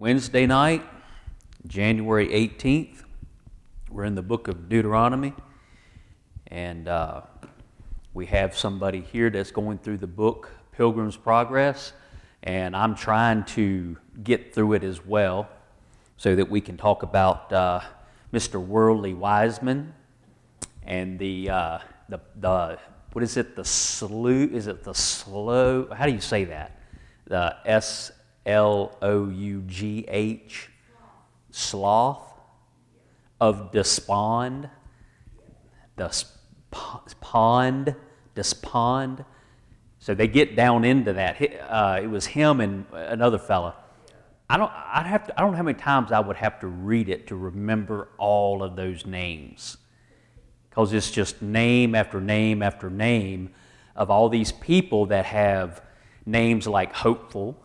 Wednesday night, January 18th. We're in the book of Deuteronomy, and uh, we have somebody here that's going through the book Pilgrim's Progress, and I'm trying to get through it as well so that we can talk about uh, Mr. Worldly Wiseman and the, uh, the, the, what is it, the slew, is it the slow, how do you say that? The S L O U G H, sloth of despond, despond, despond. So they get down into that. Uh, it was him and another fella. I don't, I'd have to, I don't know how many times I would have to read it to remember all of those names. Because it's just name after name after name of all these people that have names like hopeful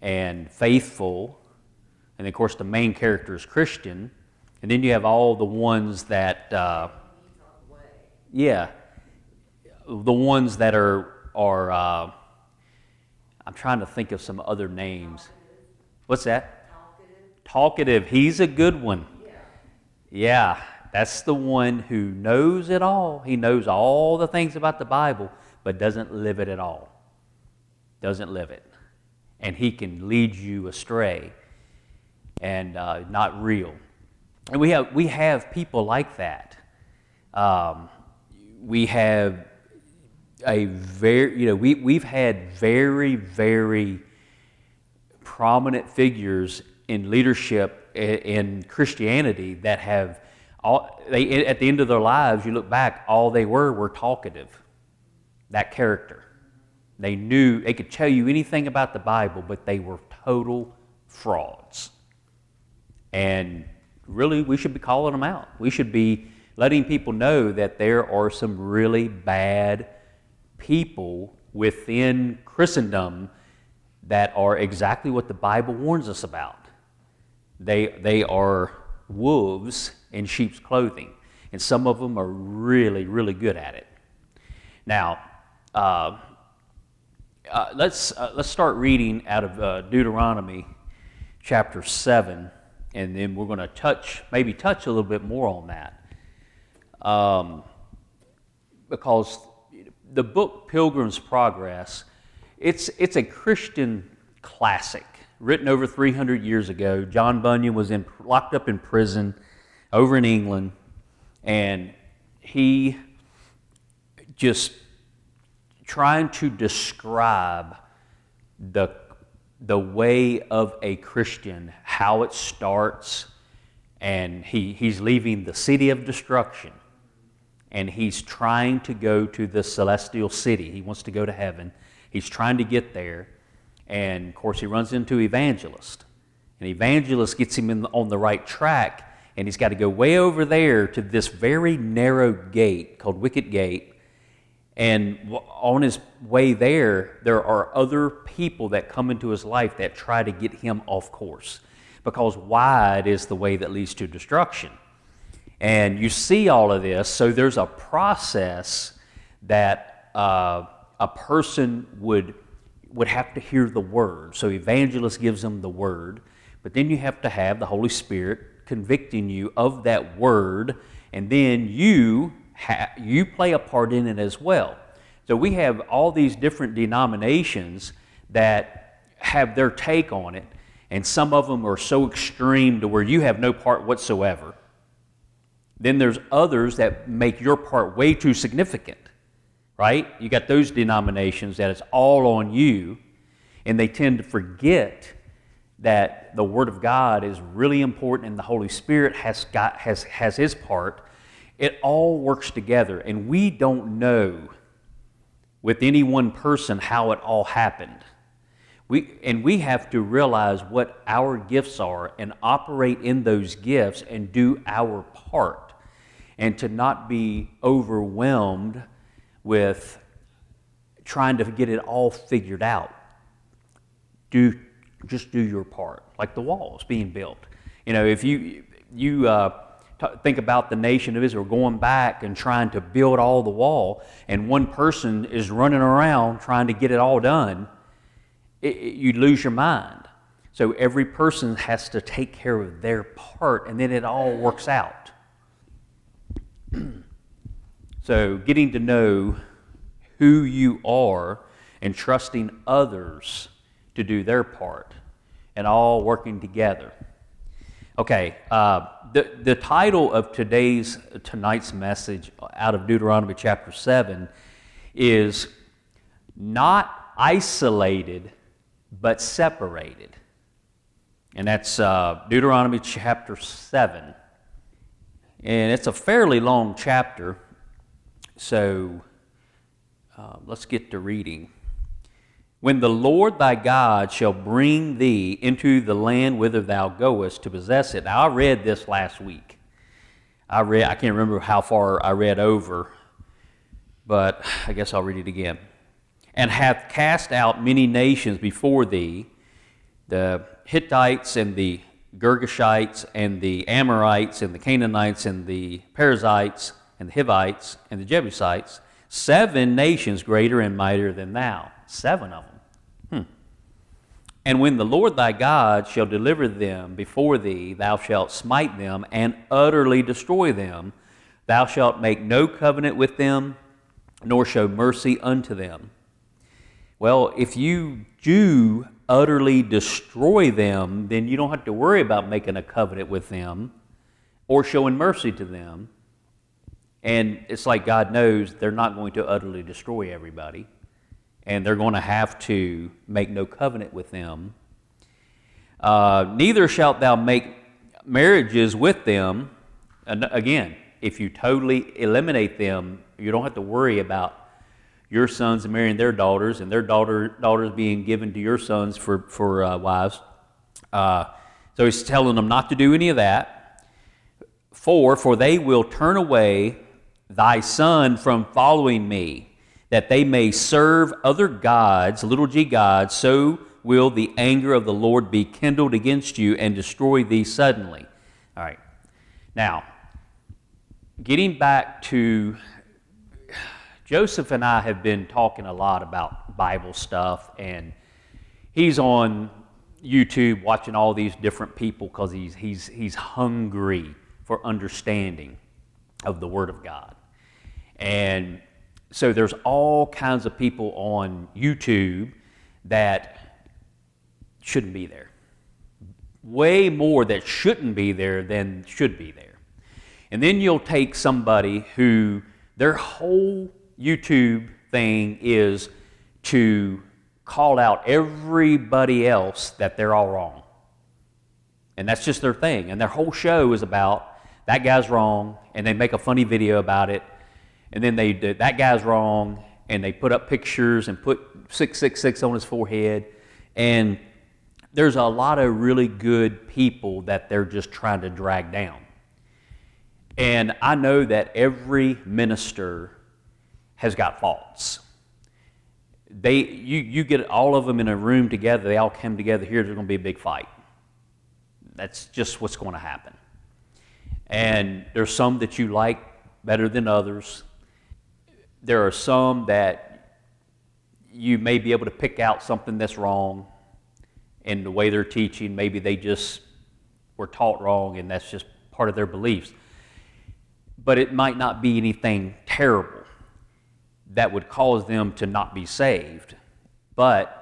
and faithful. And of course, the main character is Christian. And then you have all the ones that, uh, yeah, the ones that are, are uh, I'm trying to think of some other names. What's that? Talkative. He's a good one. Yeah, that's the one who knows it all. He knows all the things about the Bible, but doesn't live it at all. Doesn't live it. And he can lead you astray and uh, not real. And we have, we have people like that. Um, we have a very, you know, we, we've had very, very prominent figures in leadership in Christianity that have, all, they, at the end of their lives, you look back, all they were were talkative. That character. They knew, they could tell you anything about the Bible, but they were total frauds. And really, we should be calling them out. We should be letting people know that there are some really bad people within Christendom that are exactly what the Bible warns us about. They, they are wolves in sheep's clothing, and some of them are really, really good at it. Now, uh, uh, let's, uh, let's start reading out of uh, Deuteronomy chapter 7 and then we're going to touch, maybe touch a little bit more on that. Um, because the book Pilgrim's Progress, it's, it's a Christian classic written over 300 years ago. John Bunyan was in, locked up in prison over in England, and he just trying to describe the the way of a Christian, how it starts, and he, he's leaving the city of destruction and he's trying to go to the celestial city. He wants to go to heaven. He's trying to get there. And of course, he runs into Evangelist. And Evangelist gets him in, on the right track, and he's got to go way over there to this very narrow gate called Wicket Gate and on his way there, there are other people that come into his life that try to get him off course because wide is the way that leads to destruction. And you see all of this, so there's a process that uh, a person would, would have to hear the word. So, evangelist gives them the word, but then you have to have the Holy Spirit convicting you of that word, and then you ha- you play a part in it as well. So we have all these different denominations that have their take on it, and some of them are so extreme to where you have no part whatsoever. Then there's others that make your part way too significant, right? You got those denominations that it's all on you, and they tend to forget that the Word of God is really important and the Holy Spirit has, got, has, has His part, it all works together, and we don't know with any one person how it all happened. We, and we have to realize what our gifts are and operate in those gifts and do our part. And to not be overwhelmed with trying to get it all figured out. Do, just do your part, like the walls being built. You know, if you, you uh, think about the nation of Israel going back and trying to build all the wall, and one person is running around trying to get it all done, it, it, you'd lose your mind. So every person has to take care of their part, and then it all works out. so getting to know who you are and trusting others to do their part and all working together. Okay, uh, the, the title of today's tonight's message out of Deuteronomy chapter 7 is not isolated but separated. And that's uh, Deuteronomy chapter 7. And it's a fairly long chapter, so uh, let's get to reading. When the Lord thy God shall bring thee into the land whither thou goest to possess it. Now, I read this last week. I read, I can't remember how far I read over, but I guess I'll read it again. And hath cast out many nations before thee, the Hittites and the Girgashites and the Amorites and the Canaanites and the Perizzites and the Hivites and the Jebusites, seven nations greater and mightier than thou. Seven of them. Hmm. And when the Lord thy God shall deliver them before thee, thou shalt smite them and utterly destroy them. Thou shalt make no covenant with them, nor show mercy unto them. Well, if you do utterly destroy them, then you don't have to worry about making a covenant with them or showing mercy to them. And it's like God knows they're not going to utterly destroy everybody and they're going to have to make no covenant with them. Uh, neither shalt thou make marriages with them. And again, if you totally eliminate them, you don't have to worry about your sons marrying their daughters and their daughter, daughters being given to your sons for, for uh, wives. Uh, so he's telling them not to do any of that. For, for they will turn away thy son from following me that they may serve other gods, little g gods, so will the anger of the Lord be kindled against you and destroy thee suddenly. All right. Now, getting back to Joseph and I have been talking a lot about Bible stuff, and he's on YouTube watching all these different people because he's, he's, he's hungry for understanding of the Word of God. And so there's all kinds of people on YouTube that shouldn't be there. Way more that shouldn't be there than should be there. And then you'll take somebody who their whole YouTube thing is to call out everybody else that they're all wrong. And that's just their thing. And their whole show is about that guy's wrong, and they make a funny video about it, and then they that guy's wrong, and they put up pictures and put 666 on his forehead. And there's a lot of really good people that they're just trying to drag down. And I know that every minister has got faults. They, you, you get all of them in a room together, they all come together here, there's going to be a big fight. That's just what's going to happen. And there's some that you like better than others. There are some that you may be able to pick out something that's wrong in the way they're teaching. Maybe they just were taught wrong and that's just part of their beliefs. But it might not be anything terrible that would cause them to not be saved. But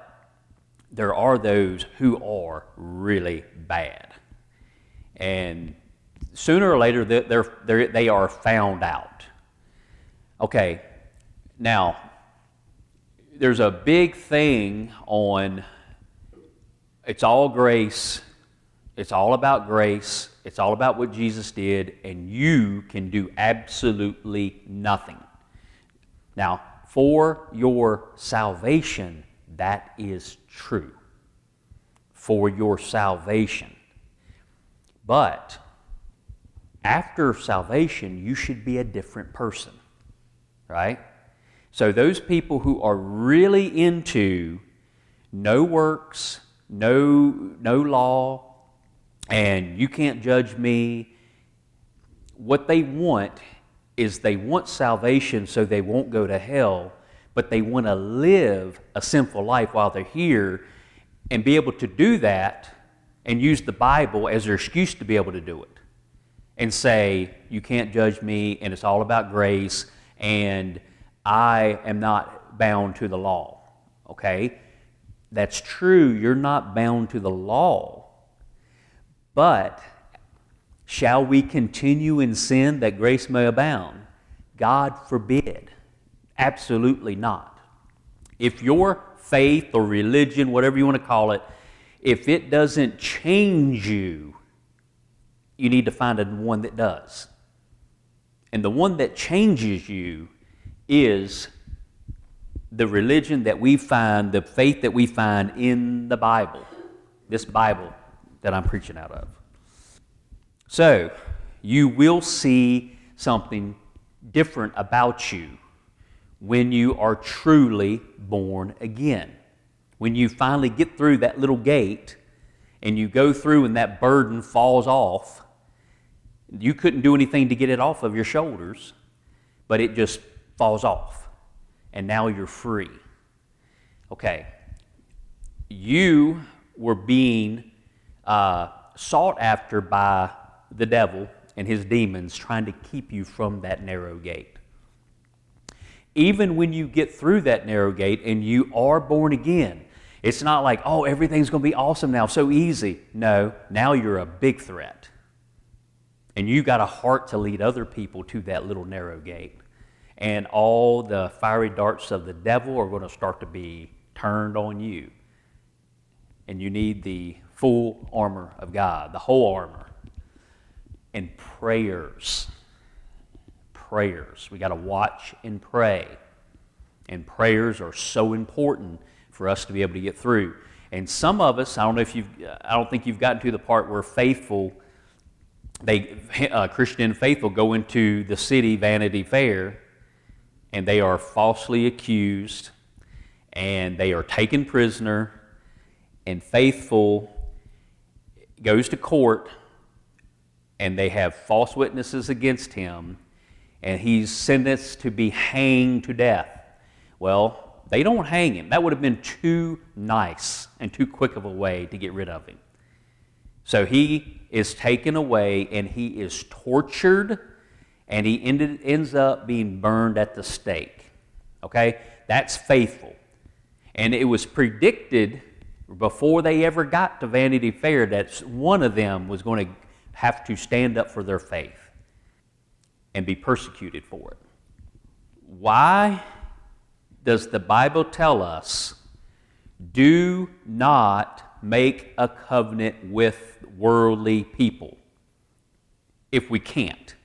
there are those who are really bad. And sooner or later, they're, they're, they are found out. Okay, now, there's a big thing on it's all grace, it's all about grace, it's all about what Jesus did, and you can do absolutely nothing. Now, for your salvation, that is true. For your salvation. But after salvation, you should be a different person, right? So, those people who are really into no works, no, no law, and you can't judge me, what they want is they want salvation so they won't go to hell, but they want to live a sinful life while they're here and be able to do that and use the Bible as their excuse to be able to do it and say, You can't judge me, and it's all about grace, and I am not bound to the law. Okay? That's true, you're not bound to the law. But shall we continue in sin that grace may abound? God forbid. Absolutely not. If your faith or religion, whatever you want to call it, if it doesn't change you, you need to find a one that does. And the one that changes you is the religion that we find, the faith that we find in the Bible, this Bible that I'm preaching out of. So, you will see something different about you when you are truly born again. When you finally get through that little gate and you go through and that burden falls off, you couldn't do anything to get it off of your shoulders, but it just falls off. And now you're free. Okay. You were being uh, sought after by the devil and his demons trying to keep you from that narrow gate. Even when you get through that narrow gate and you are born again, it's not like, oh, everything's going to be awesome now, so easy. No, now you're a big threat. And you've got a heart to lead other people to that little narrow gate. And all the fiery darts of the devil are going to start to be turned on you. And you need the full armor of God, the whole armor and prayers. Prayers. We got to watch and pray. And prayers are so important for us to be able to get through. And some of us, I don't know if you've, I don't think you've gotten to the part where faithful, they, uh, Christian faithful go into the city Vanity Fair and they are falsely accused and they are taken prisoner and faithful goes to court and they have false witnesses against him, and he's sentenced to be hanged to death. Well, they don't hang him. That would have been too nice and too quick of a way to get rid of him. So he is taken away and he is tortured and he ended, ends up being burned at the stake. Okay? That's faithful. And it was predicted before they ever got to Vanity Fair that one of them was going to have to stand up for their faith and be persecuted for it. Why does the Bible tell us do not make a covenant with worldly people if we can't?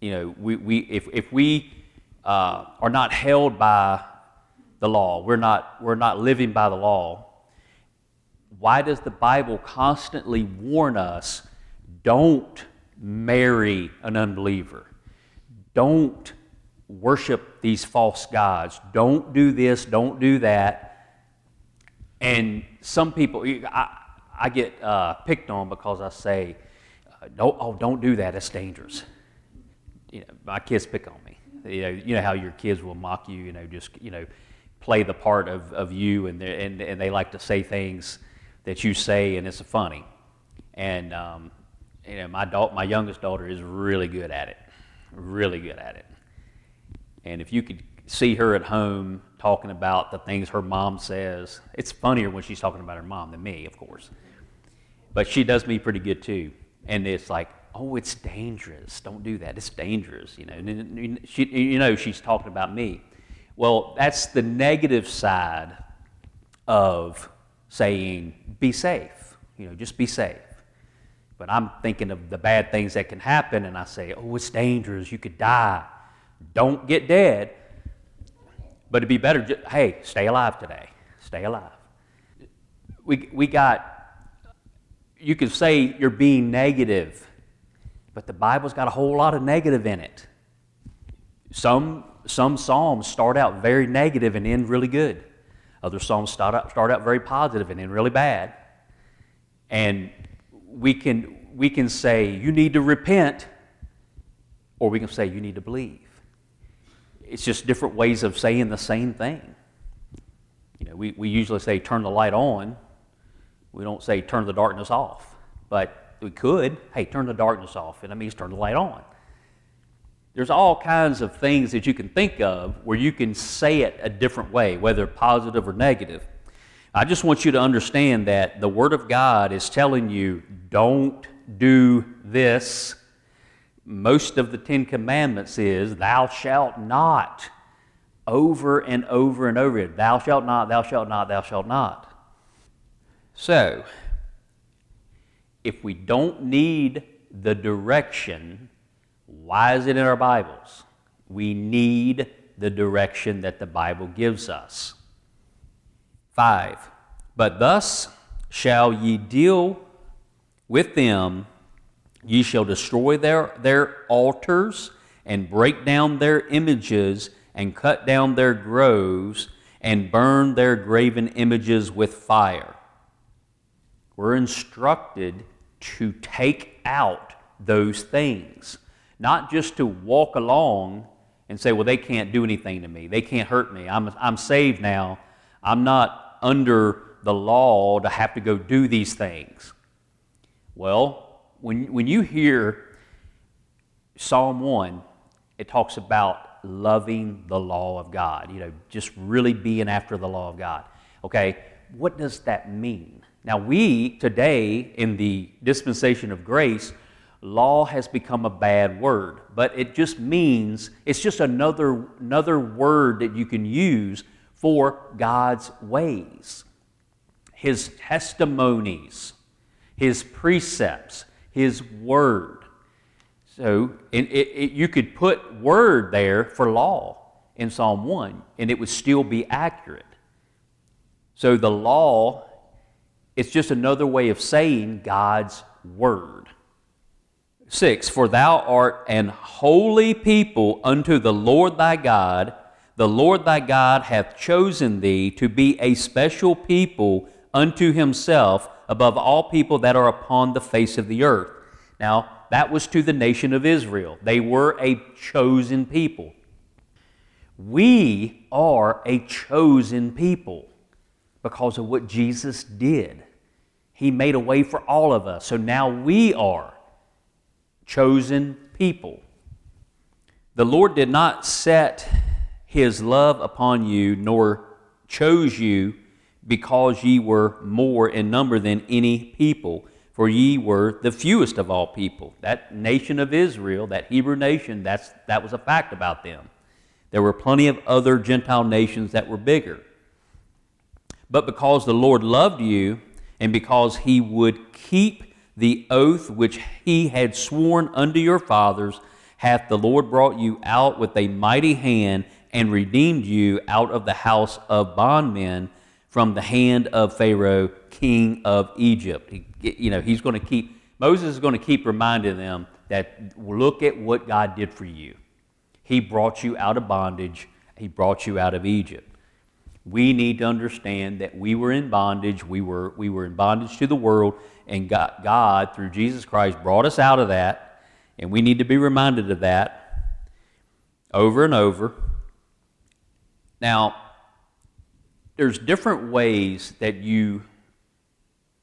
You know, we, we, if, if we uh, are not held by the law, we're not, we're not living by the law, why does the Bible constantly warn us don't marry an unbeliever. Don't worship these false gods. Don't do this, don't do that. And some people, I, I get uh, picked on because I say, uh, don't, oh, don't do that, it's dangerous. You know, my kids pick on me. You know, you know how your kids will mock you, you know, just, you know, play the part of, of you, and, and, and they like to say things that you say, and it's funny. And um, you know, my, da- my youngest daughter is really good at it, really good at it. And if you could see her at home talking about the things her mom says, it's funnier when she's talking about her mom than me, of course. But she does me pretty good too. And it's like, oh, it's dangerous. Don't do that. It's dangerous. You know, and she, you know, she's talking about me. Well, that's the negative side of saying, be safe. You know, just be safe. But I'm thinking of the bad things that can happen, and I say, oh, it's dangerous. You could die. Don't get dead. But it'd be better, just, hey, stay alive today. Stay alive. We, we got, you could say you're being negative, but the Bible's got a whole lot of negative in it. Some, some Psalms start out very negative and end really good. Other Psalms start out, start out very positive and end really bad. And we can, we can say, you need to repent, or we can say, you need to believe. It's just different ways of saying the same thing. You know, we, we usually say, turn the light on, We don't say turn the darkness off, but we could. Hey, turn the darkness off, and that means turn the light on. There's all kinds of things that you can think of where you can say it a different way, whether positive or negative. I just want you to understand that the Word of God is telling you don't do this. Most of the Ten Commandments is thou shalt not over and over and over again. Thou shalt not, thou shalt not, thou shalt not. So, if we don't need the direction, why is it in our Bibles? We need the direction that the Bible gives us. 5. But thus shall ye deal with them, ye shall destroy their, their altars and break down their images and cut down their groves and burn their graven images with fire. We're instructed to take out those things, not just to walk along and say, well, they can't do anything to me. They can't hurt me. I'm, I'm saved now. I'm not under the law to have to go do these things. Well, when, when you hear Psalm 1, it talks about loving the law of God, you know, just really being after the law of God. Okay, what does that mean? Now, we today in the dispensation of grace, law has become a bad word, but it just means it's just another, another word that you can use for God's ways, His testimonies, His precepts, His word. So it, it, you could put word there for law in Psalm 1, and it would still be accurate. So the law, it's just another way of saying God's word. 6 For thou art an holy people unto the Lord thy God. The Lord thy God hath chosen thee to be a special people unto himself above all people that are upon the face of the earth. Now, that was to the nation of Israel. They were a chosen people. We are a chosen people because of what Jesus did. He made a way for all of us. So now we are chosen people. The Lord did not set his love upon you, nor chose you because ye were more in number than any people for ye were the fewest of all people. That nation of Israel, that Hebrew nation, that's, that was a fact about them. There were plenty of other Gentile nations that were bigger. But because the Lord loved you, and because he would keep the oath which he had sworn unto your fathers, hath the Lord brought you out with a mighty hand and redeemed you out of the house of bondmen from the hand of Pharaoh, king of Egypt. He, you know, he's going to keep, Moses is going to keep reminding them that look at what God did for you. He brought you out of bondage, He brought you out of Egypt. We need to understand that we were in bondage, we were, we were in bondage to the world, and God, God, through Jesus Christ, brought us out of that, and we need to be reminded of that over and over. Now, there's different ways that you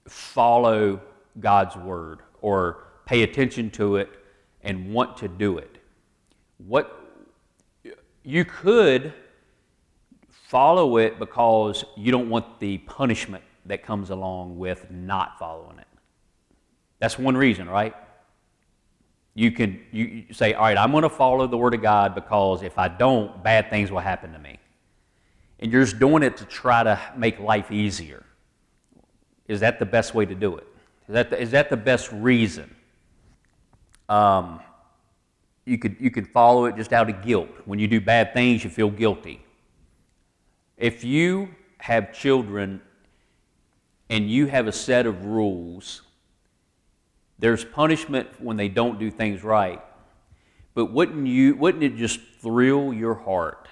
follow God's word or pay attention to it and want to do it. What you could follow it because you don't want the punishment that comes along with not following it. That's one reason, right? You can you say, all right, I'm going to follow the word of God because if I don't, bad things will happen to me and you're just doing it to try to make life easier. Is that the best way to do it? Is that the, is that the best reason? Um, you could, you could follow it just out of guilt. When you do bad things, you feel guilty. If you have children and you have a set of rules, there's punishment when they don't do things right. But wouldn't, you, wouldn't it just thrill your heart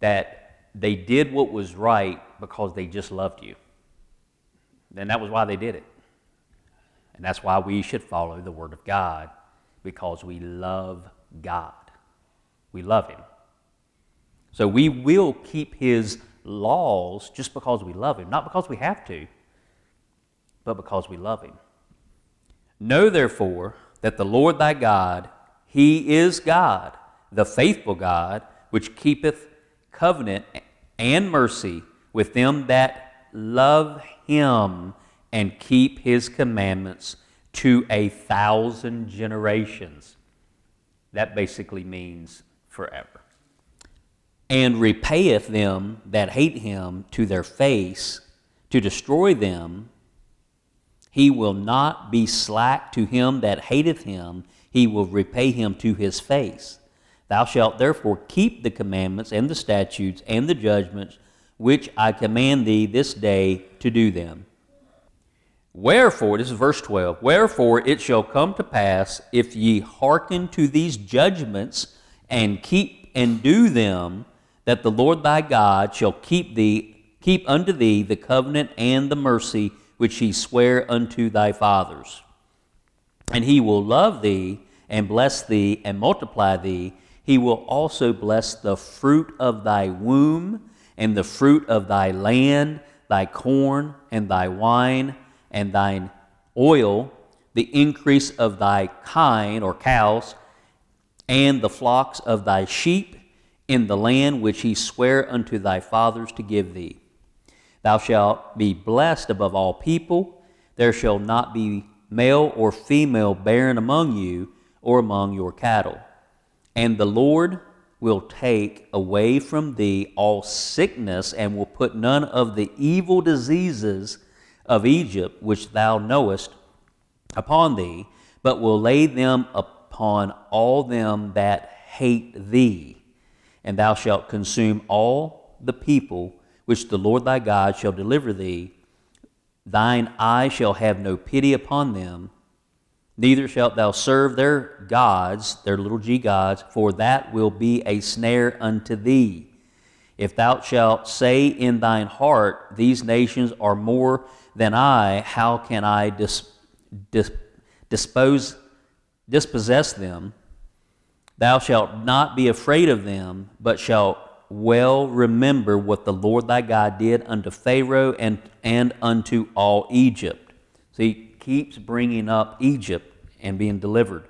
that they did what was right because they just loved you. Then that was why they did it. And that's why we should follow the Word of God because we love God. We love Him. So we will keep His laws just because we love Him, not because we have to. but because we love him. Know therefore that the Lord thy God, he is God, the faithful God, which keepeth covenant and mercy with them that love him and keep his commandments to a thousand generations. That basically means forever. And repayeth them that hate him to their face to destroy them. He will not be slack to him that hateth him, he will repay him to his face. Thou shalt therefore keep the commandments and the statutes and the judgments which I command thee this day to do them. Wherefore, this is verse 12, wherefore it shall come to pass, if ye hearken to these judgments and keep and do them, that the Lord thy God shall keep thee, keep unto thee the covenant and the mercy which he sware unto thy fathers. And he will love thee and bless thee and multiply thee. He will also bless the fruit of thy womb and the fruit of thy land, thy corn, and thy wine, and thine oil, the increase of thy kine or cows, and the flocks of thy sheep in the land which he sware unto thy fathers to give thee. Thou shalt be blessed above all people. There shall not be male or female barren among you or among your cattle. And the Lord will take away from thee all sickness and will put none of the evil diseases of Egypt which thou knowest upon thee, but will lay them upon all them that hate thee. And thou shalt consume all the people which the Lord thy God shall deliver thee. Thine eye shall have no pity upon them Neither shalt thou serve their gods, their little g gods, for that will be a snare unto thee. If thou shalt say in thine heart, These nations are more than I, how can I dis, dis, dispose, dispossess them? Thou shalt not be afraid of them, but shalt well remember what the Lord thy God did unto Pharaoh and, and unto all Egypt. See, keeps bringing up Egypt and being delivered.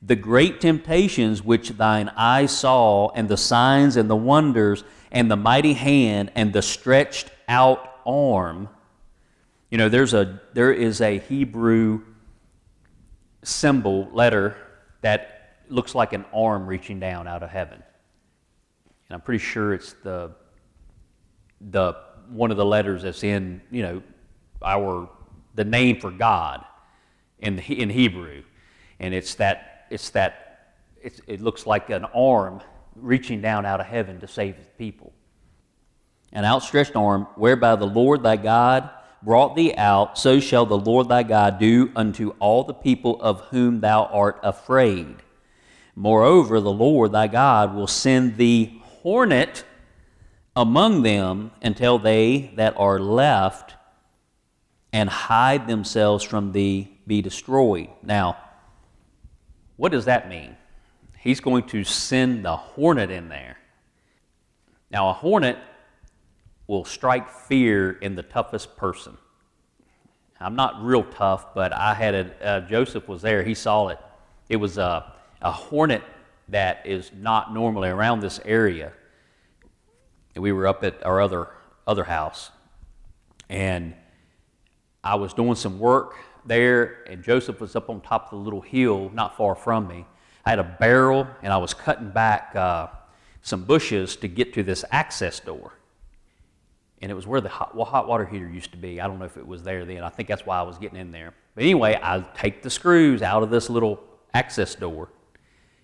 The great temptations which thine eyes saw, and the signs and the wonders, and the mighty hand, and the stretched out arm. You know, there's a, there is a Hebrew symbol, letter, that looks like an arm reaching down out of heaven. And I'm pretty sure it's the, the, one of the letters that's in, you know, our, the name for God in, in Hebrew. And it's that, it's that it's, it looks like an arm reaching down out of heaven to save his people. An outstretched arm whereby the Lord thy God brought thee out, so shall the Lord thy God do unto all the people of whom thou art afraid. Moreover, the Lord thy God will send the hornet among them until they that are left and hide themselves from thee be destroyed. Now, what does that mean? He's going to send the hornet in there. Now, a hornet will strike fear in the toughest person. I'm not real tough, but I had a, uh, Joseph was there. He saw it. It was a, a hornet that is not normally around this area. We were up at our other, other house. And I was doing some work there, and Joseph was up on top of the little hill not far from me. I had a barrel, and I was cutting back uh, some bushes to get to this access door. And it was where the hot, well, hot water heater used to be. I don't know if it was there then. I think that's why I was getting in there. But anyway, I take the screws out of this little access door,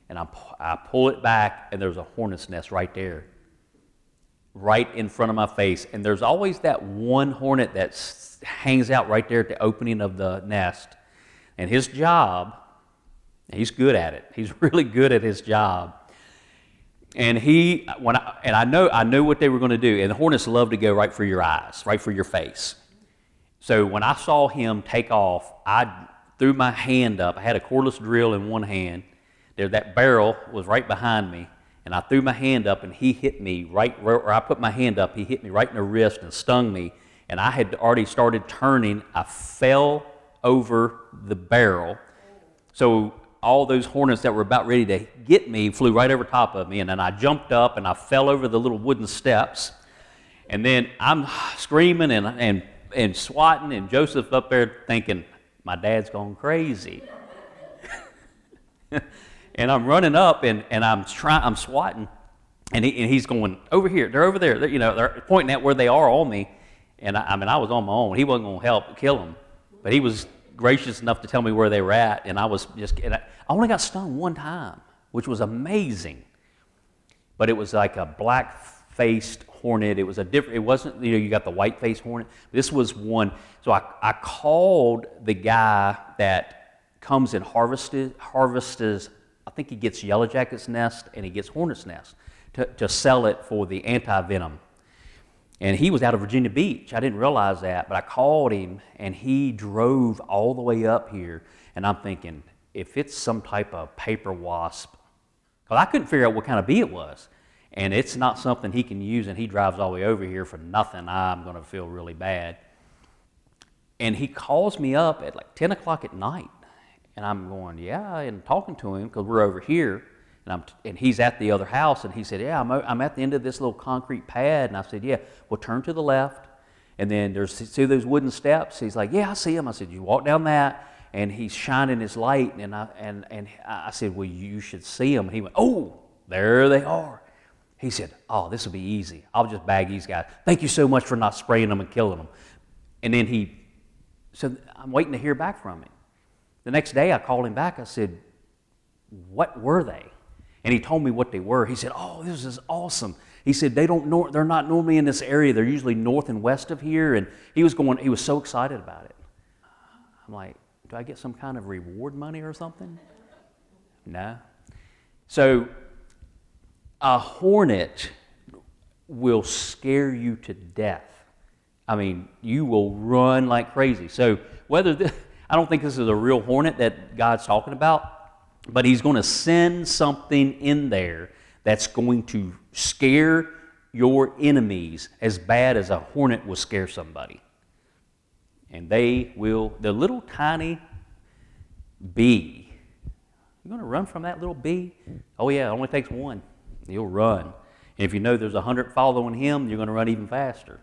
and I, I pull it back, and there's a hornet's nest right there, right in front of my face. And there's always that one hornet that hangs out right there at the opening of the nest. And his job, he's good at it. He's really good at his job. And he, when I, and I know, I knew what they were going to do. And the hornets love to go right for your eyes, right for your face. So when I saw him take off, I threw my hand up. I had a cordless drill in one hand. There, that barrel was right behind me, and I threw my hand up, and he hit me right where I put my hand up. He hit me right in the wrist and stung me, and I had already started turning. I fell over the barrel. So all those hornets that were about ready to get me flew right over top of me, and then I jumped up and I fell over the little wooden steps. And then I'm screaming and, and, and swatting, and Joseph up there thinking, my dad's gone crazy. and I'm running up and, and I'm trying, I'm swatting, and, he, and he's going over here. They're over there. They're, you know, they're pointing at where they are on me. And I, I mean, I was on my own. He wasn't going to help kill them, but he was gracious enough to tell me where they were at. And I was just, I, I only got stung one time, which was amazing. But it was like a black faced hornet. It was a different, it wasn't, you know, you got the white faced hornet. This was one. So I, I called the guy that comes and harvested, harvests, think he gets yellow jacket's nest and he gets hornet's nest to, to sell it for the anti venom. And he was out of Virginia Beach. I didn't realize that, but I called him and he drove all the way up here. And I'm thinking, if it's some type of paper wasp, because I couldn't figure out what kind of bee it was. And it's not something he can use, and he drives all the way over here for nothing. I'm going to feel really bad. And he calls me up at like 10 o'clock at night. And I'm going, yeah, and talking to him because we're over here. And, I'm, and he's at the other house, and he said, Yeah, I'm, I'm at the end of this little concrete pad. And I said, Yeah, well, turn to the left. And then there's, see those wooden steps? He's like, Yeah, I see them. I said, You walk down that. And he's shining his light. And I, and, and I said, Well, you should see them. And he went, Oh, there they are. He said, Oh, this will be easy. I'll just bag these guys. Thank you so much for not spraying them and killing them. And then he said, I'm waiting to hear back from him. The next day I called him back. I said, What were they? and he told me what they were. He said, "Oh, this is awesome." He said, "They don't nor- they're not normally in this area. They're usually north and west of here." And he was going. He was so excited about it. I'm like, "Do I get some kind of reward money or something?" No. So, a hornet will scare you to death. I mean, you will run like crazy. So, whether this, I don't think this is a real hornet that God's talking about, but he's going to send something in there that's going to scare your enemies as bad as a hornet will scare somebody. And they will, the little tiny bee, you're going to run from that little bee? Oh, yeah, it only takes one. You'll run. And if you know there's a hundred following him, you're going to run even faster.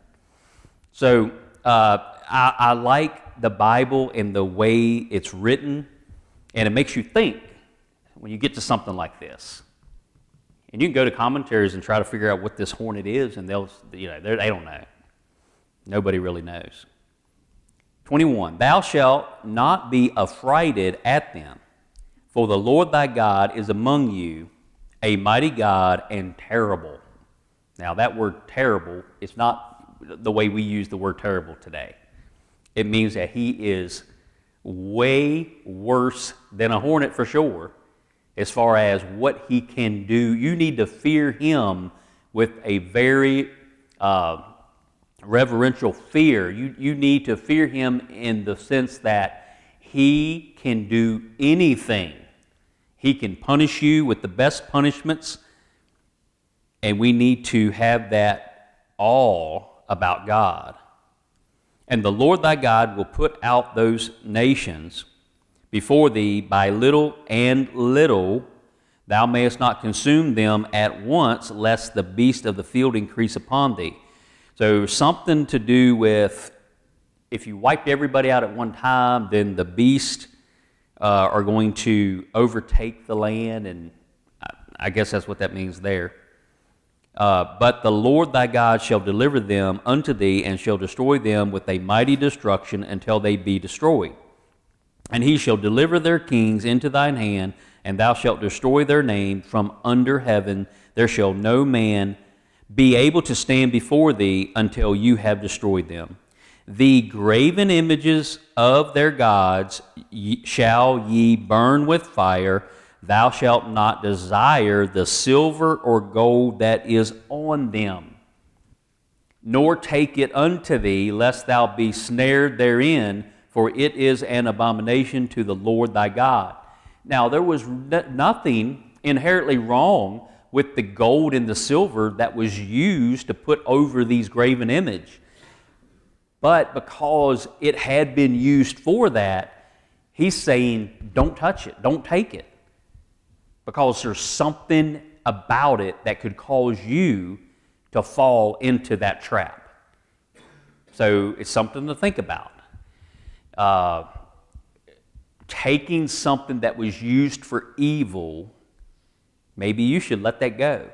So uh, I, I like the Bible and the way it's written, and it makes you think when you get to something like this. And you can go to commentaries and try to figure out what this hornet is, and they'll, you know, they don't know. Nobody really knows. 21. Thou shalt not be affrighted at them, for the Lord thy God is among you, a mighty God and terrible. Now, that word terrible is not the way we use the word terrible today. It means that he is way worse than a hornet for sure as far as what he can do. You need to fear him with a very uh, reverential fear. You, you need to fear him in the sense that he can do anything. He can punish you with the best punishments, and we need to have that all about God. And the Lord thy God will put out those nations before thee by little and little. Thou mayest not consume them at once, lest the beast of the field increase upon thee. So, something to do with if you wipe everybody out at one time, then the beast uh, are going to overtake the land, and I guess that's what that means there. Uh, but the Lord thy God shall deliver them unto thee, and shall destroy them with a mighty destruction until they be destroyed. And he shall deliver their kings into thine hand, and thou shalt destroy their name from under heaven. There shall no man be able to stand before thee until you have destroyed them. The graven images of their gods shall ye burn with fire. Thou shalt not desire the silver or gold that is on them, nor take it unto thee, lest thou be snared therein for it is an abomination to the Lord thy God. Now, there was nothing inherently wrong with the gold and the silver that was used to put over these graven image. But because it had been used for that, he's saying, don't touch it, don't take it. Because there's something about it that could cause you to fall into that trap. So it's something to think about. Uh, taking something that was used for evil, maybe you should let that go.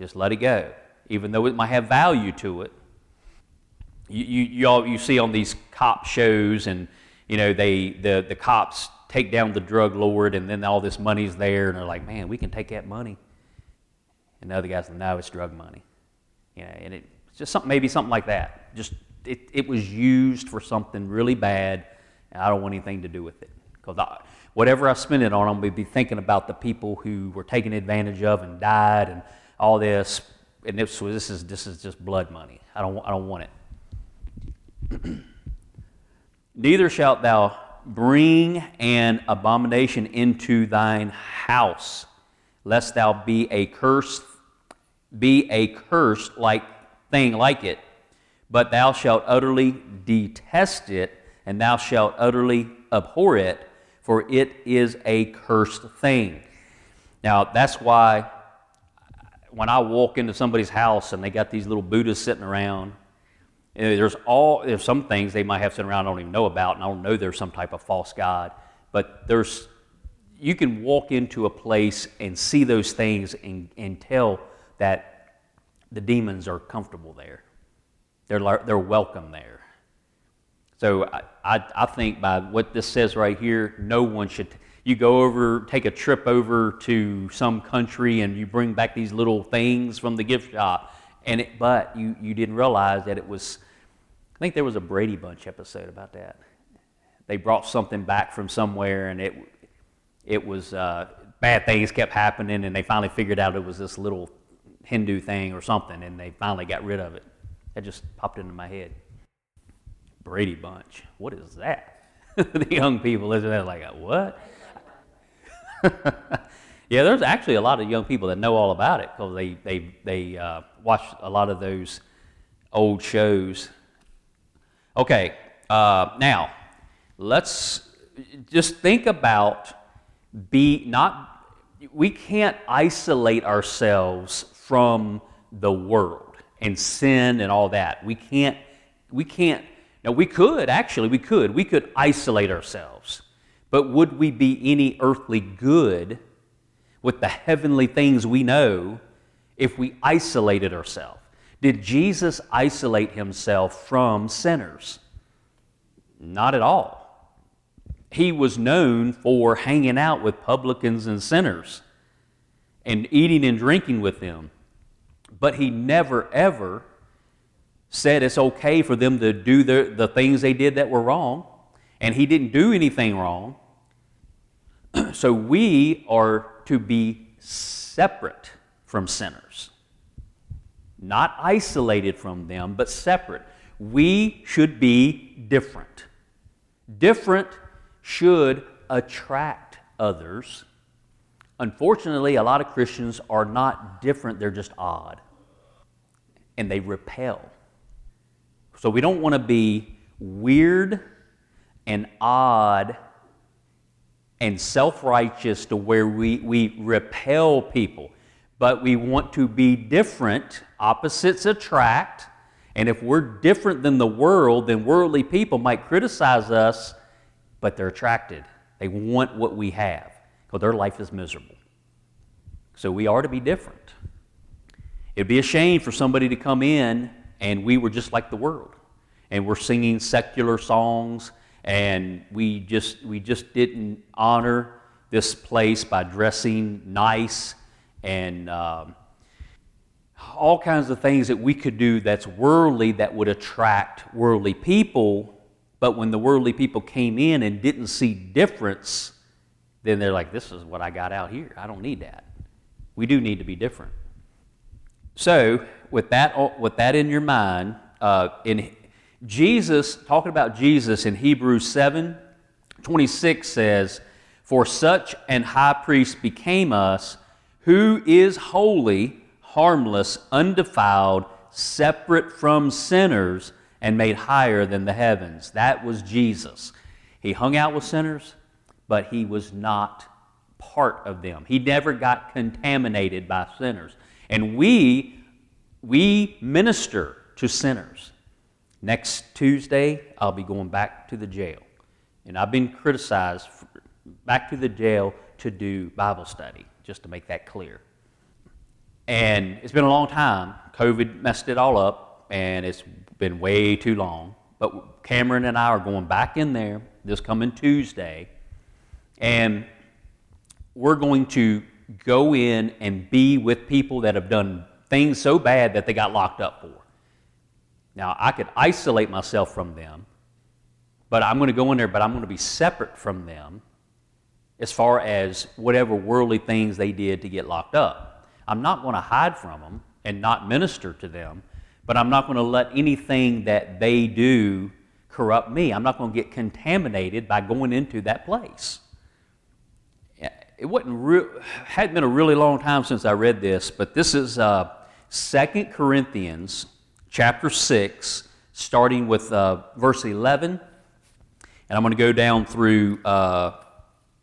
Just let it go, even though it might have value to it. You, you, you, all, you see on these cop shows, and you know they the, the cops take down the drug lord, and then all this money's there, and they're like, "Man, we can take that money." And the other guys, like, no, it's drug money. You know, and it's just something, maybe something like that. Just it, it was used for something really bad, and I don't want anything to do with it. Because whatever I spend it on, I'm going to be thinking about the people who were taken advantage of and died and all this. And this, this, is, this is just blood money. I don't, I don't want it. Neither shalt thou bring an abomination into thine house, lest thou be a curse, be a cursed like thing like it but thou shalt utterly detest it, and thou shalt utterly abhor it, for it is a cursed thing. Now, that's why when I walk into somebody's house and they got these little Buddhas sitting around, there's all there's some things they might have sitting around I don't even know about, and I don't know there's some type of false god. But there's you can walk into a place and see those things and, and tell that the demons are comfortable there. They're, they're welcome there. So I, I, I think by what this says right here, no one should. You go over, take a trip over to some country, and you bring back these little things from the gift shop, and it, but you, you didn't realize that it was. I think there was a Brady Bunch episode about that. They brought something back from somewhere, and it it was uh, bad things kept happening, and they finally figured out it was this little Hindu thing or something, and they finally got rid of it. That just popped into my head. Brady Bunch. What is that? the young people that like, what? yeah, there's actually a lot of young people that know all about it because they, they, they uh, watch a lot of those old shows. Okay, uh, now let's just think about be not we can't isolate ourselves from the world and sin and all that. We can't, we can't, now we could, actually, we could. We could isolate ourselves. But would we be any earthly good with the heavenly things we know if we isolated ourselves? Did Jesus isolate himself from sinners? Not at all. He was known for hanging out with publicans and sinners and eating and drinking with them. But he never, ever said it's okay for them to do the, the things they did that were wrong. And he didn't do anything wrong. so we are to be separate from sinners, not isolated from them, but separate. We should be different. Different should attract others. Unfortunately, a lot of Christians are not different, they're just odd and they repel. So we don't want to be weird and odd and self righteous to where we, we repel people. But we want to be different. Opposites attract. And if we're different than the world, then worldly people might criticize us, but they're attracted. They want what we have because their life is miserable. So we are to be different. It'd be a shame for somebody to come in and we were just like the world. And we're singing secular songs and we just we just didn't honor this place by dressing nice and um, all kinds of things that we could do that's worldly that would attract worldly people. But when the worldly people came in and didn't see difference then they're like this is what i got out here. I don't need that. We do need to be different. So, with that, with that in your mind, uh, in Jesus, talking about Jesus in Hebrews 7 26 says, For such an high priest became us, who is holy, harmless, undefiled, separate from sinners, and made higher than the heavens. That was Jesus. He hung out with sinners, but he was not part of them. He never got contaminated by sinners. And we we minister to sinners. Next Tuesday, I'll be going back to the jail. And I've been criticized back to the jail to do Bible study, just to make that clear. And it's been a long time. COVID messed it all up, and it's been way too long. But Cameron and I are going back in there this coming Tuesday, and we're going to go in and be with people that have done things so bad that they got locked up for. Now, I could isolate myself from them, but I'm going to go in there, but I'm going to be separate from them as far as whatever worldly things they did to get locked up. I'm not going to hide from them and not minister to them, but I'm not going to let anything that they do corrupt me. I'm not going to get contaminated by going into that place. It wasn't re- hadn't been a really long time since I read this, but this is uh, 2 Corinthians chapter 6, starting with uh, verse 11. And I'm going to go down through uh,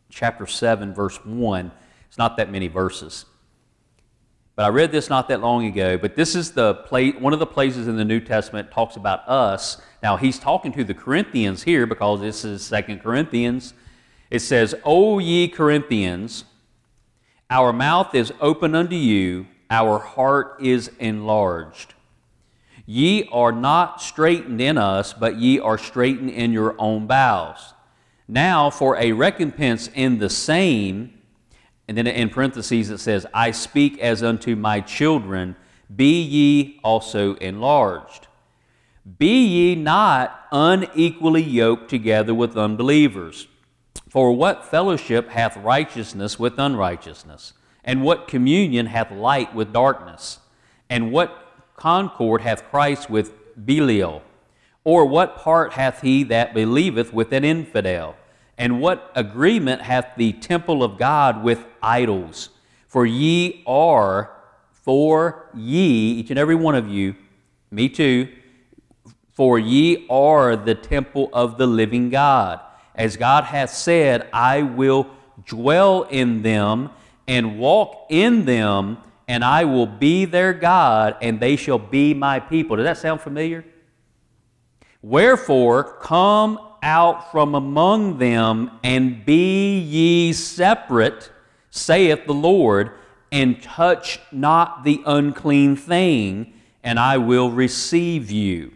chapter 7, verse 1. It's not that many verses. But I read this not that long ago, but this is the place, one of the places in the New Testament talks about us. Now, he's talking to the Corinthians here because this is Second Corinthians. It says, O ye Corinthians, our mouth is open unto you, our heart is enlarged. Ye are not straitened in us, but ye are straitened in your own bowels. Now, for a recompense in the same, and then in parentheses it says, I speak as unto my children, be ye also enlarged. Be ye not unequally yoked together with unbelievers. For what fellowship hath righteousness with unrighteousness? And what communion hath light with darkness? And what concord hath Christ with Belial? Or what part hath he that believeth with an infidel? And what agreement hath the temple of God with idols? For ye are, for ye, each and every one of you, me too, for ye are the temple of the living God. As God hath said, I will dwell in them and walk in them, and I will be their God, and they shall be my people. Does that sound familiar? Wherefore, come out from among them, and be ye separate, saith the Lord, and touch not the unclean thing, and I will receive you.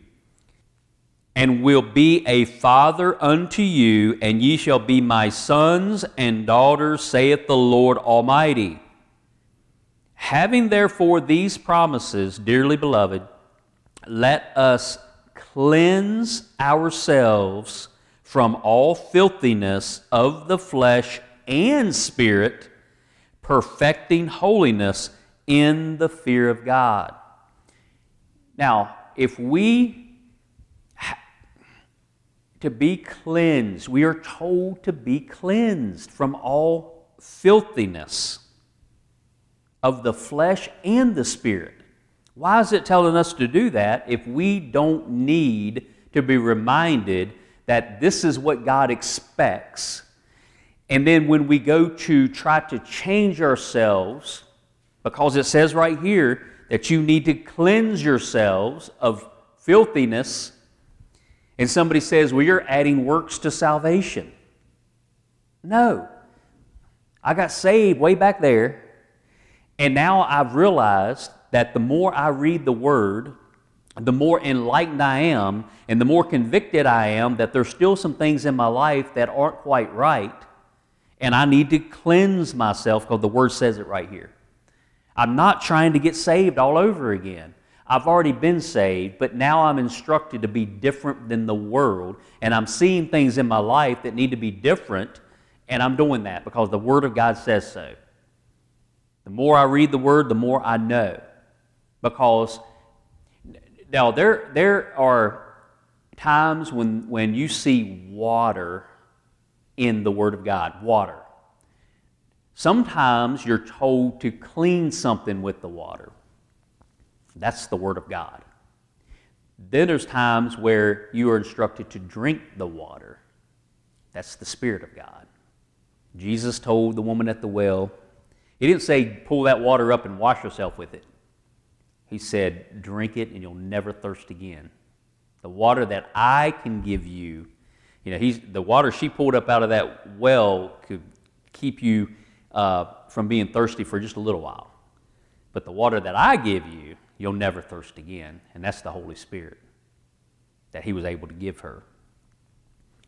And will be a father unto you, and ye shall be my sons and daughters, saith the Lord Almighty. Having therefore these promises, dearly beloved, let us cleanse ourselves from all filthiness of the flesh and spirit, perfecting holiness in the fear of God. Now, if we to be cleansed, we are told to be cleansed from all filthiness of the flesh and the spirit. Why is it telling us to do that if we don't need to be reminded that this is what God expects. And then when we go to try to change ourselves, because it says right here that you need to cleanse yourselves of filthiness, and somebody says, well, you're adding works to salvation. No. I got saved way back there, and now I've realized that the more I read the Word, the more enlightened I am and the more convicted I am that there's still some things in my life that aren't quite right, and I need to cleanse myself because the Word says it right here. I'm not trying to get saved all over again. I've already been saved, but now I'm instructed to be different than the world, and I'm seeing things in my life that need to be different, and I'm doing that because the Word of God says so. The more I read the Word, the more I know. Because now, there, there are times when, when you see water in the Word of God, water. Sometimes you're told to clean something with the water. That's the Word of God. Then there's times where you are instructed to drink the water. That's the Spirit of God. Jesus told the woman at the well, He didn't say, pull that water up and wash yourself with it. He said, drink it and you'll never thirst again. The water that I can give you, you know, he's, the water she pulled up out of that well could keep you uh, from being thirsty for just a little while. But the water that I give you, you'll never thirst again. And that's the Holy Spirit that he was able to give her.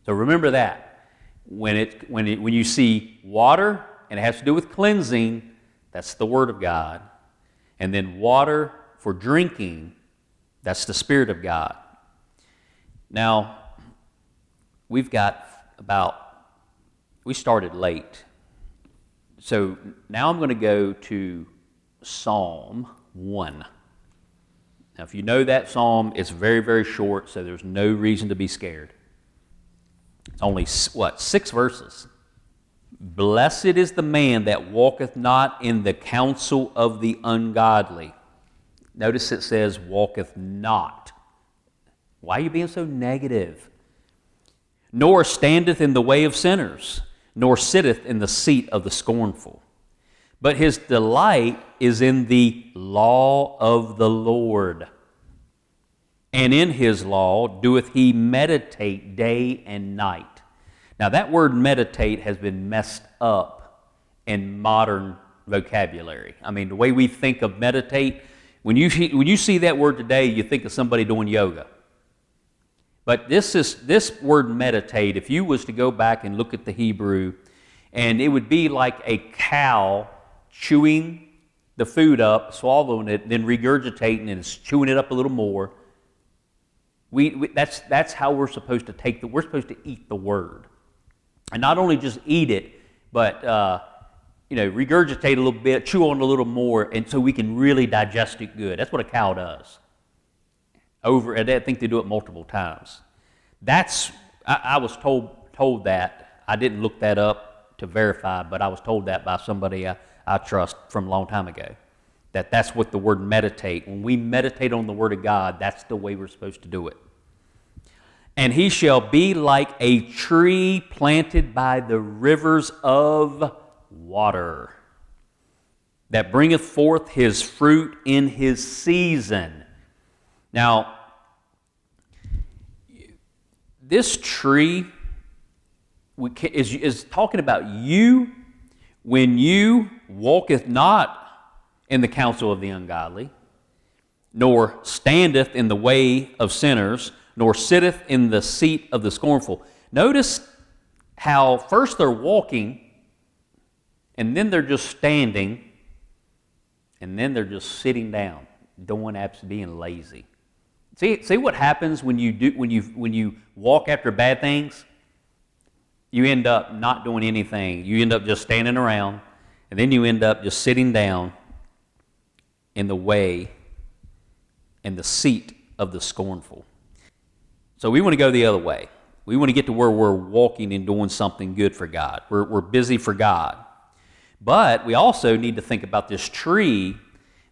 So remember that when, it, when, it, when you see water and it has to do with cleansing, that's the Word of God. And then water for drinking, that's the Spirit of God. Now, we've got about, we started late. So now I'm going to go to Psalm 1. Now, if you know that psalm, it's very, very short, so there's no reason to be scared. It's only, what, six verses. Blessed is the man that walketh not in the counsel of the ungodly. Notice it says, walketh not. Why are you being so negative? Nor standeth in the way of sinners, nor sitteth in the seat of the scornful. But his delight is in the law of the Lord and in his law doeth he meditate day and night. Now, that word meditate has been messed up in modern vocabulary. I mean, the way we think of meditate, when you, when you see that word today, you think of somebody doing yoga. But this, is, this word meditate, if you was to go back and look at the Hebrew, and it would be like a cow chewing the food up, swallowing it, then regurgitating and chewing it up a little more we, we, that's, that's how we're supposed to take the, we're supposed to eat the word. And not only just eat it, but, uh, you know, regurgitate a little bit, chew on a little more, and so we can really digest it good. That's what a cow does. Over, and I think they do it multiple times. That's, I, I was told, told that. I didn't look that up to verify, but I was told that by somebody I, I trust from a long time ago that that's what the word meditate. When we meditate on the Word of God, that's the way we're supposed to do it. And he shall be like a tree planted by the rivers of water that bringeth forth his fruit in his season. Now, this tree is, is talking about you when you walketh not in the counsel of the ungodly, nor standeth in the way of sinners, nor sitteth in the seat of the scornful. Notice how first they're walking, and then they're just standing, and then they're just sitting down, doing apps, being lazy. See, see what happens when you do when you when you walk after bad things? You end up not doing anything. You end up just standing around, and then you end up just sitting down in the way in the seat of the scornful. So we want to go the other way. We want to get to where we're walking and doing something good for God. We're, we're busy for God. But we also need to think about this tree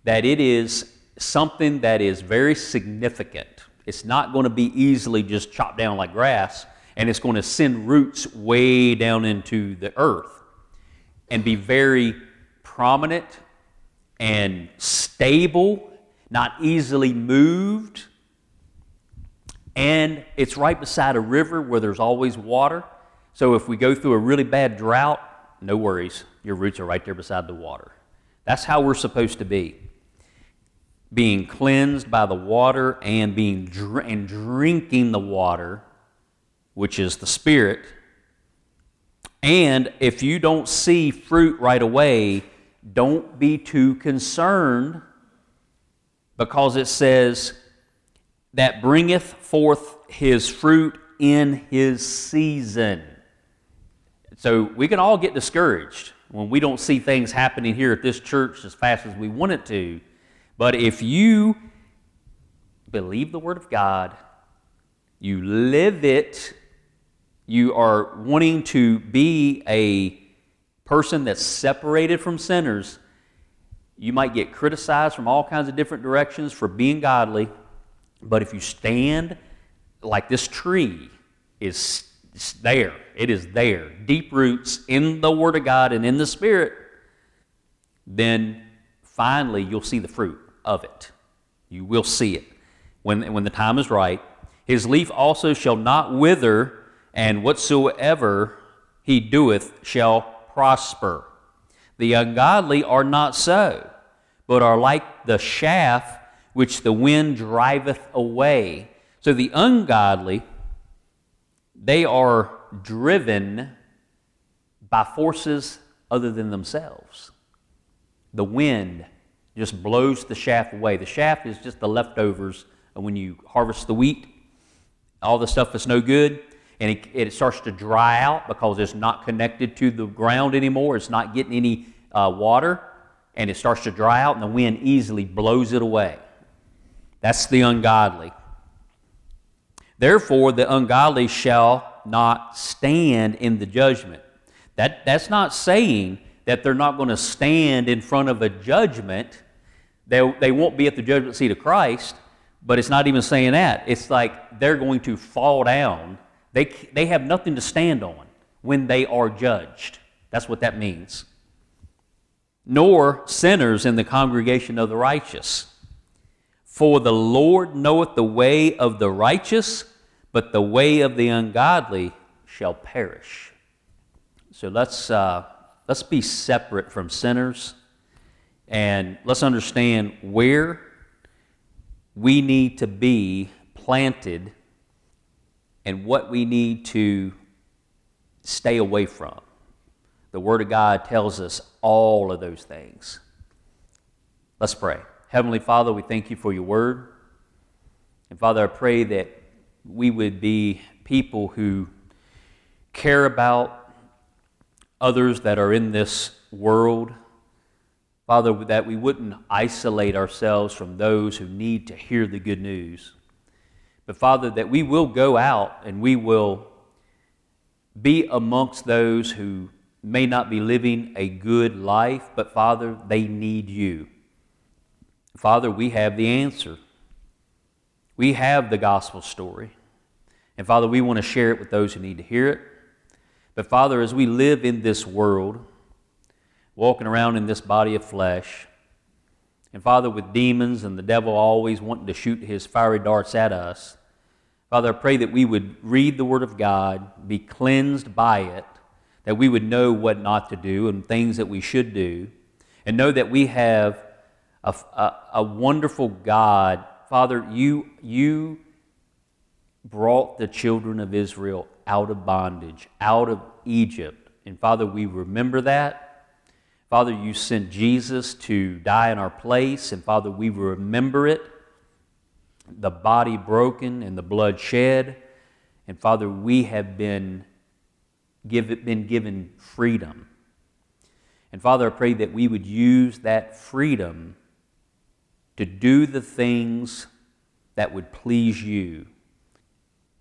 that it is something that is very significant. It's not going to be easily just chopped down like grass, and it's going to send roots way down into the earth and be very prominent and stable, not easily moved. And it's right beside a river where there's always water. So if we go through a really bad drought, no worries. Your roots are right there beside the water. That's how we're supposed to be. Being cleansed by the water and being dr- and drinking the water, which is the spirit. And if you don't see fruit right away, don't be too concerned because it says that bringeth forth his fruit in his season. So we can all get discouraged when we don't see things happening here at this church as fast as we want it to. But if you believe the Word of God, you live it, you are wanting to be a person that's separated from sinners, you might get criticized from all kinds of different directions for being godly, But if you stand like this tree is there, it is there, deep roots in the Word of God and in the Spirit, then finally you'll see the fruit of it. You will see it when, when the time is right. His leaf also shall not wither, and whatsoever he doeth shall prosper. The ungodly are not so, but are like the chaff which the wind driveth away. So the ungodly, they are driven by forces other than themselves. The wind just blows the shaft away. The shaft is just the leftovers when you harvest the wheat, all the stuff that's no good, and it, it starts to dry out because it's not connected to the ground anymore. It's not getting any uh, water, and it starts to dry out, and the wind easily blows it away. That's the ungodly. Therefore, the ungodly shall not stand in the judgment. That, that's not saying that they're not going to stand in front of a judgment. They, they won't be at the judgment seat of Christ, but it's not even saying that. It's like they're going to fall down. They, they have nothing to stand on when they are judged. That's what that means. Nor sinners in the congregation of the righteous. For the Lord knoweth the way of the righteous, but the way of the ungodly shall perish. So let's, uh, let's be separate from sinners and let's understand where we need to be planted and what we need to stay away from. The Word of God tells us all of those things. Let's pray. Heavenly Father, we thank you for your Word. And Father, I pray that we would be people who care about others that are in this world. Father, that we wouldn't isolate ourselves from those who need to hear the good news. But Father, that we will go out and we will be amongst those who may not be living a good life, but Father, they need you. Father, we have the answer. We have the gospel story. And Father, we want to share it with those who need to hear it. But Father, as we live in this world, walking around in this body of flesh, and Father, with demons and the devil always wanting to shoot his fiery darts at us, Father, I pray that we would read the Word of God, be cleansed by it, that we would know what not to do and things that we should do, and know that we have a, a, a wonderful God Father, you, you brought the children of Israel out of bondage, out of Egypt. And Father, we remember that. Father, you sent Jesus to die in our place. And Father, we remember it the body broken and the blood shed. And Father, we have been, give, been given freedom. And Father, I pray that we would use that freedom to do the things that would please you.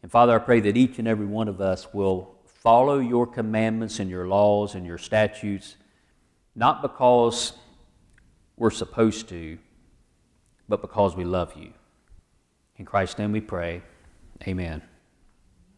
And Father, I pray that each and every one of us will follow your commandments and your laws and your statutes, not because we're supposed to, but because we love you. In Christ's name we pray. Amen.